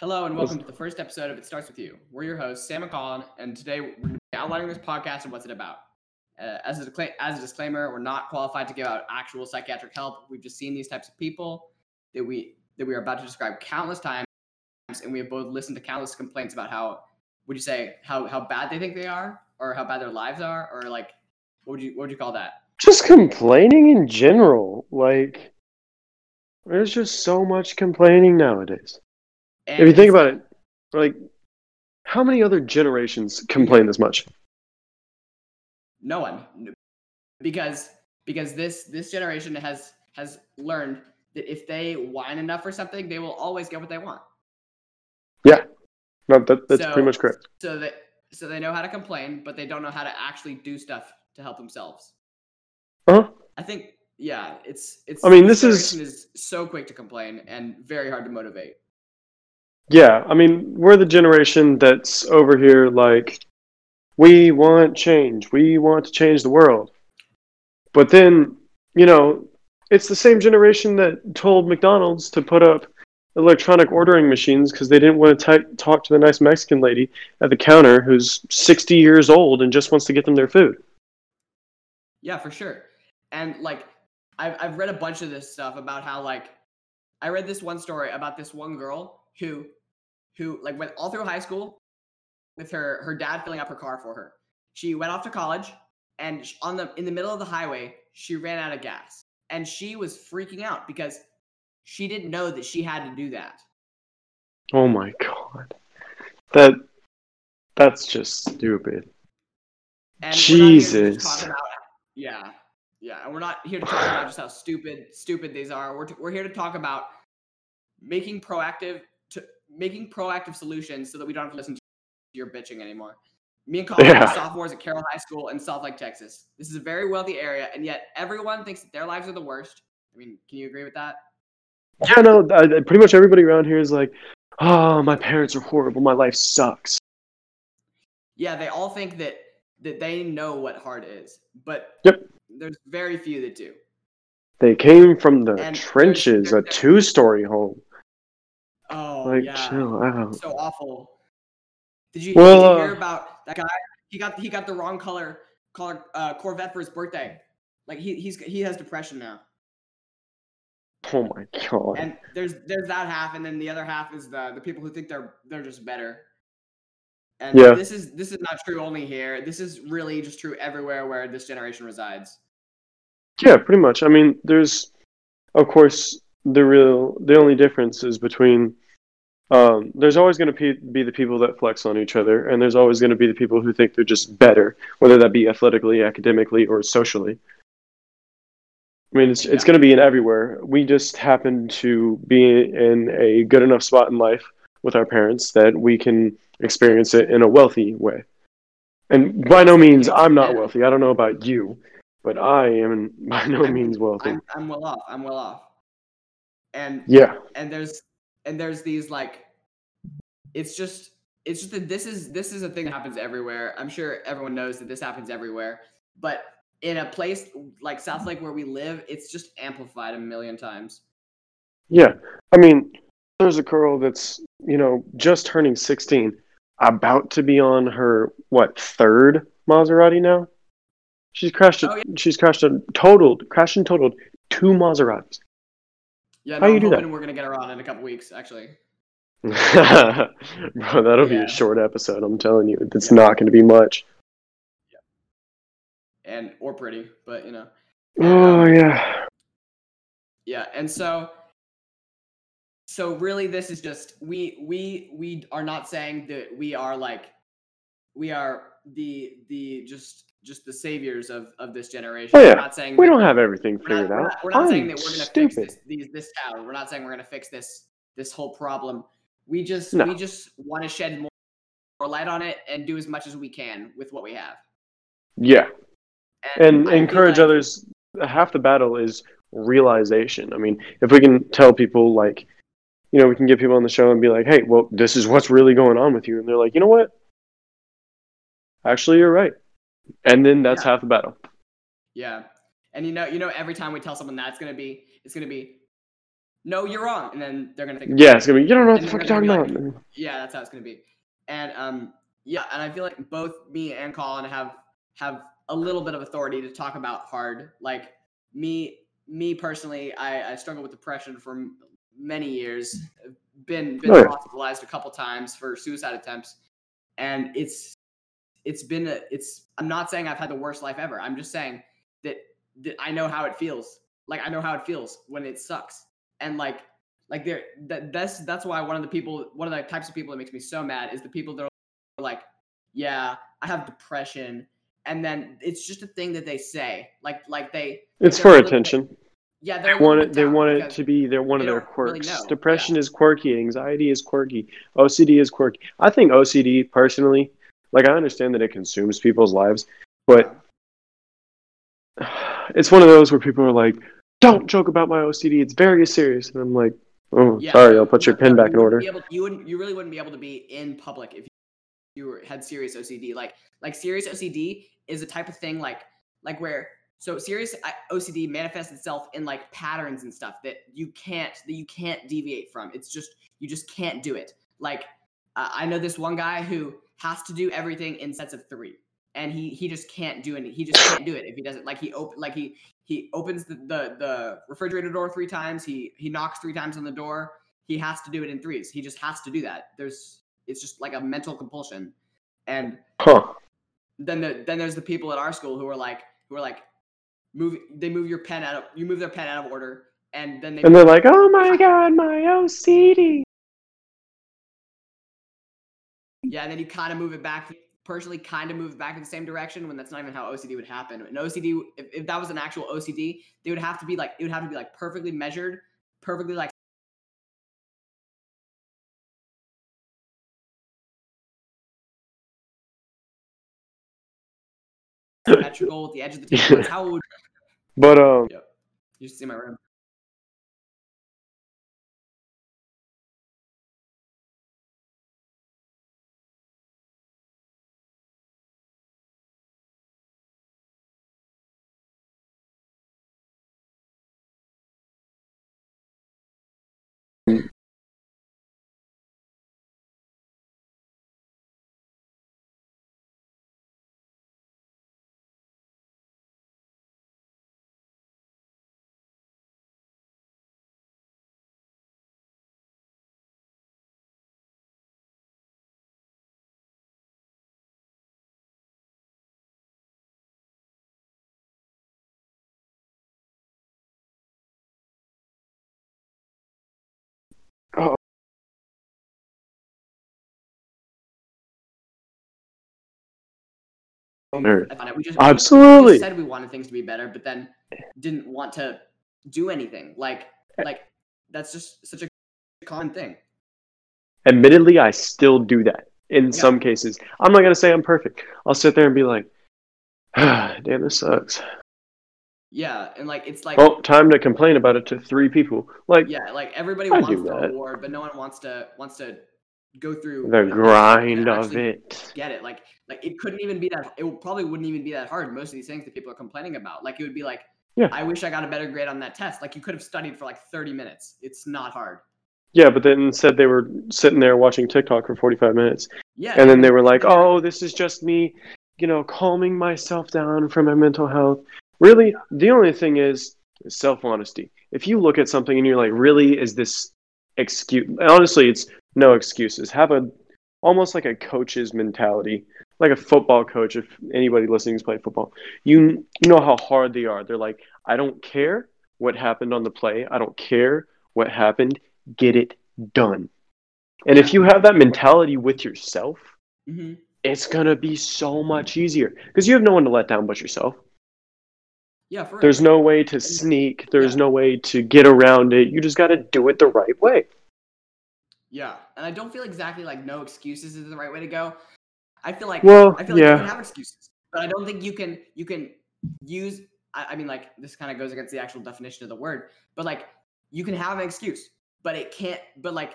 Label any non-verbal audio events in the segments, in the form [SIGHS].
Hello and welcome to the first episode of It Starts With You. We're your hosts, Sam and Colin, and today we're going to be outlining this podcast and what's it about. Uh, as, a, decla- as a disclaimer, we're not qualified to give out actual psychiatric help. We've just seen these types of people that we that we are about to describe countless times, and we have both listened to countless complaints about how would you say how how bad they think they are, or how bad their lives are, or like what would you what would you call that? Just complaining in general. Like, there's just so much complaining nowadays. And if you think about it, like, how many other generations complain this much? No one, because because this this generation has has learned that if they whine enough for something, they will always get what they want. Yeah, no, that, that's So- pretty much correct. So that so they know how to complain, but they don't know how to actually do stuff to help themselves. Uh huh. I think yeah, it's it's. I mean, this is- is so quick to complain and very hard to motivate. Yeah, I mean, we're the generation that's over here like, we want change. We want to change the world. But then, you know, it's the same generation that told McDonald's to put up electronic ordering machines because they didn't want to ty- talk to the nice Mexican lady at the counter who's 60 years old and just wants to get them their food. Yeah, for sure. And like I've I've read a bunch of this stuff about how like I read this one story about this one girl who who like went all through high school with her her dad filling up her car for her. She went off to college and on the in the middle of the highway, she ran out of gas. And she was freaking out because she didn't know that she had to do that. Oh my god. That that's just stupid. And we're not here to just Jesus. about- yeah, yeah, and we're not here to talk about just how stupid stupid these are. We're t- we're here to talk about making proactive making proactive solutions so that we don't have to listen to your bitching anymore. Me and Colin are sophomores at Carroll High School in Southlake, Texas. This is a very wealthy area, and yet everyone thinks that their lives are the worst. I mean, can you agree with that? Yeah, no, I, pretty much everybody around here is like, oh, my parents are horrible. My life sucks. Yeah, they all think that that they know what hard is, but Yep. there's very few that do. They came from the And there's- trenches, a there- there- two story home. Oh, Like, yeah. chill out. so awful. Did you, Well, did you hear uh, about that guy? He got he got the wrong color color uh, Corvette for his birthday. Like he he's he has depression now. Oh my god. And there's there's that half, and then the other half is the the people who think they're they're just better. And Yeah. this is this is not true only here. This is really just true everywhere where this generation resides. Yeah, pretty much. I mean, there's, of course, the real, the only difference is between, um, there's always going to be, be the people that flex on each other, and there's always going to be the people who think they're just better, whether that be athletically, academically, or socially. I mean, it's, it's going to be in everywhere. We just happen to be in a good enough spot in life with our parents that we can experience it in a wealthy way. And by no means, I'm not wealthy. I don't know about you, but I am [LAUGHS] by no means wealthy. I'm I'm well off. I'm well off. And Yeah, and there's and there's these like it's just it's just that this is this is a thing that happens everywhere i'm sure everyone knows that this happens everywhere but in a place like south lake where we live it's just amplified a million times yeah. I mean, there's a girl that's you know just turning 16, about to be on her what third Maserati now. She's crashed. Oh, yeah. She's crashed a totaled, crashed and totaled two Maseratis. Yeah How you i'm do that? we're gonna get her on in a couple weeks actually [LAUGHS] Bro, that'll be a short episode. I'm telling you, it's Yeah. not going to be much. Yeah. and or pretty but you know Oh Um, yeah, yeah and so so really this is just we we we are not saying that we are like we are the the just just the saviors of of this generation Oh, we're yeah. not saying we don't have everything we're not, figured we're out. not, we're not saying that we're gonna fix this these, this town we're not saying we're gonna fix this this whole problem we just No. we just want to shed more, more light on it and do as much as we can with what we have Yeah, and feel encourage like- others. Half the battle is realization. I mean, if we can tell people, like, you know, we can get people on the show and be like, hey, well, this is what's really going on with you. And they're like, you know what? Actually, you're right. And then that's Yeah. half the battle. Yeah. And you know, you know, every time we tell someone that, it's gonna be, it's gonna be, no, you're wrong, and then they're gonna think, Yeah, it's gonna be. You don't know what the fuck you're talking be about. yeah, that's how it's gonna be. And um, yeah, and I feel like both me and Colin have have a little bit of authority to talk about hard. Like me, me personally, I, I struggle with depression for many years. Been been Oh, hospitalized a couple times for suicide attempts, and it's it's been a, it's. I'm not saying I've had the worst life ever. I'm just saying that that I know how it feels. Like I know how it feels when it sucks, and like like there that that's that's why one of the people one of the types of people that makes me so mad is the people that are like yeah i have depression and then it's just a thing that they say like like they It's for a bit- attention. yeah They they're a little want it. They want it to be. They're one of their don't really quirks. yeah. Depression is quirky. Anxiety is quirky. OCD is quirky. I think OCD personally, like I understand that it consumes people's lives, but [SIGHS] it's one of those where people are like, "Don't joke about my OCD. It's very serious." And I'm like, "Oh, Yeah, sorry. I'll put your pen back in order." you wouldn't you really wouldn't be able to be in public if you were, had serious OCD. Like like serious OCD is a type of thing like like where so serious OCD manifests itself in like patterns and stuff that you can't that you can't deviate from. It's just you just can't do it. Like uh, I know this one guy who has to do everything in sets of three, and he he just can't do it. He just can't do it if he doesn't like he open like he he opens the, the the refrigerator door three times. He he knocks three times on the door. He has to do it in threes. He just has to do that. There's it's just like a mental compulsion. And Huh? then the then there's the people at our school who are like who are like move they move your pen out of you move their pen out of order and then they And they're like, "Oh my god, my OCD." Yeah and then you kind of move it back personally kind of move it back in the same direction when that's not even how OCD would happen. An OCD if, if that was an actual OCD, they would have to be like it would have to be like perfectly measured, perfectly like [LAUGHS] symmetrical with the edge of the table. How would But um, you should see my room. Nerd. It. We just we Absolutely. just said we wanted things to be better, but then didn't want to do anything. Like like that's just such a common thing. Admittedly, I still do that in some cases. I'm not gonna say I'm perfect. I'll sit there and be like, ah, [SIGHS] "Damn, this sucks." Yeah, and like it's like Oh, time to complain about it to three people. Like yeah, like everybody I wants the that. but no one wants to wants to go through the grind of it. Get it? Like like it couldn't even be that. It probably wouldn't even be that hard. Most of these things that people are complaining about, like it would be like, Yeah. I wish I got a better grade on that test. Like you could have studied for like 30 minutes. It's not hard. Yeah, but then instead they were sitting there watching TikTok for 45 minutes, Yeah, and then they were like, "Oh, this is just me, you know, calming myself down from my mental health." Really, the only thing is self honesty. If you look at something and you're like, "Really, is this excuse?" Honestly, it's no excuses. Have a almost like a coach's mentality, like a football coach. If anybody listening has played football, you you know how hard they are. They're like, "I don't care what happened on the play. I don't care what happened. Get it done." And if you have that mentality with yourself, Mhm. it's gonna be so much easier because you have no one to let down but yourself. Yeah, for real. There's no way to sneak. There's Yeah. no way to get around it. You just got to do it the right way. Yeah, and I don't feel exactly like no excuses is the right way to go. I feel like Well, I feel like you can have excuses, but I don't think you can you can use. I, I mean, like this kind of goes against the actual definition of the word, but like you can have an excuse, but it can't. But like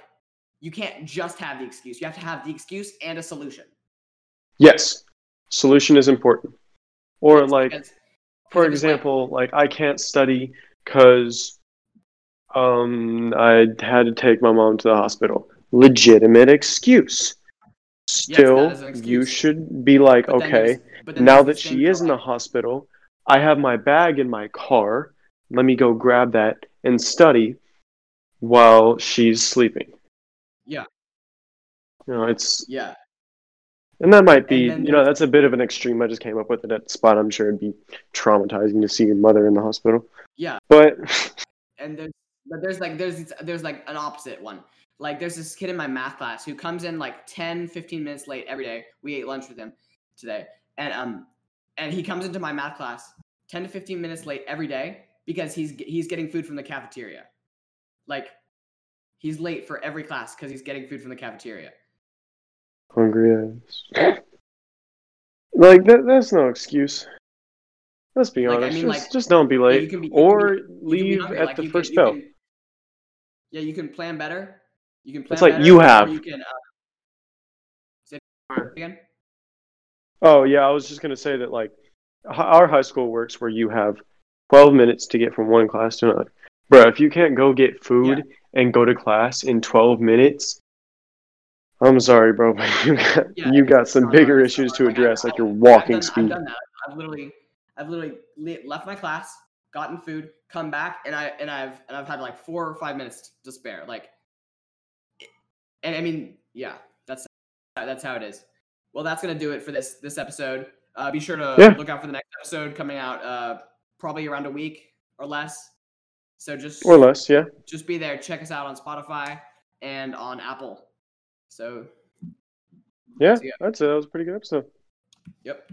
you can't just have the excuse. You have to have the excuse and a solution. Yes, solution is important. Or Yes, like, because- for because if like- example, like I can't study because Um, I had to take my mom to the hospital. Legitimate excuse. Still, is an you should be like, But okay, there's- but then now that she is in the hospital, I have my bag in my car. Let me go grab that and study while she's sleeping. Yeah. You know, it's Yeah. and that might be, you know, that's a bit of an extreme. I just came up with it at that spot. I'm sure it'd be traumatizing to see your mother in the hospital. Yeah. But and there's but there's like there's there's like an opposite one like there's this kid in my math class who comes in like 10 15 minutes late every day we ate lunch with him today and um and he comes into my math class 10 to 15 minutes late every day because he's he's getting food from the cafeteria like he's late for every class because he's getting food from the cafeteria hungry ass. [LAUGHS] Like that, that's no excuse. Let's be Like, I honest. mean, just, like, just don't be late, be- you can be- or be leave at like, the first bell. can- yeah you can plan better you can plan It's like better, you have. you can uh, say again Oh yeah, I was just gonna say that like our high school works where you have 12 minutes to get from one class to another. Bro, if you can't go get food and go to class in 12 minutes, I'm sorry, bro, [LAUGHS] but you got Yeah, you got some bigger hard, issues hard. to Like, I- address, I- like your I've walking done, speed. I've done that. I've literally, I've literally left my class, gotten food, come back, and I and I've and I've had like four or five minutes to spare. Like, and I mean, yeah, that's that's how it is. Well, that's gonna do it for this this episode. Uh, be sure to Yeah. look out for the next episode coming out uh, probably around a week or less. So just Or less, yeah. just be there. Check us out on Spotify and on Apple. So Yeah, that's it. That was a pretty good episode. yep.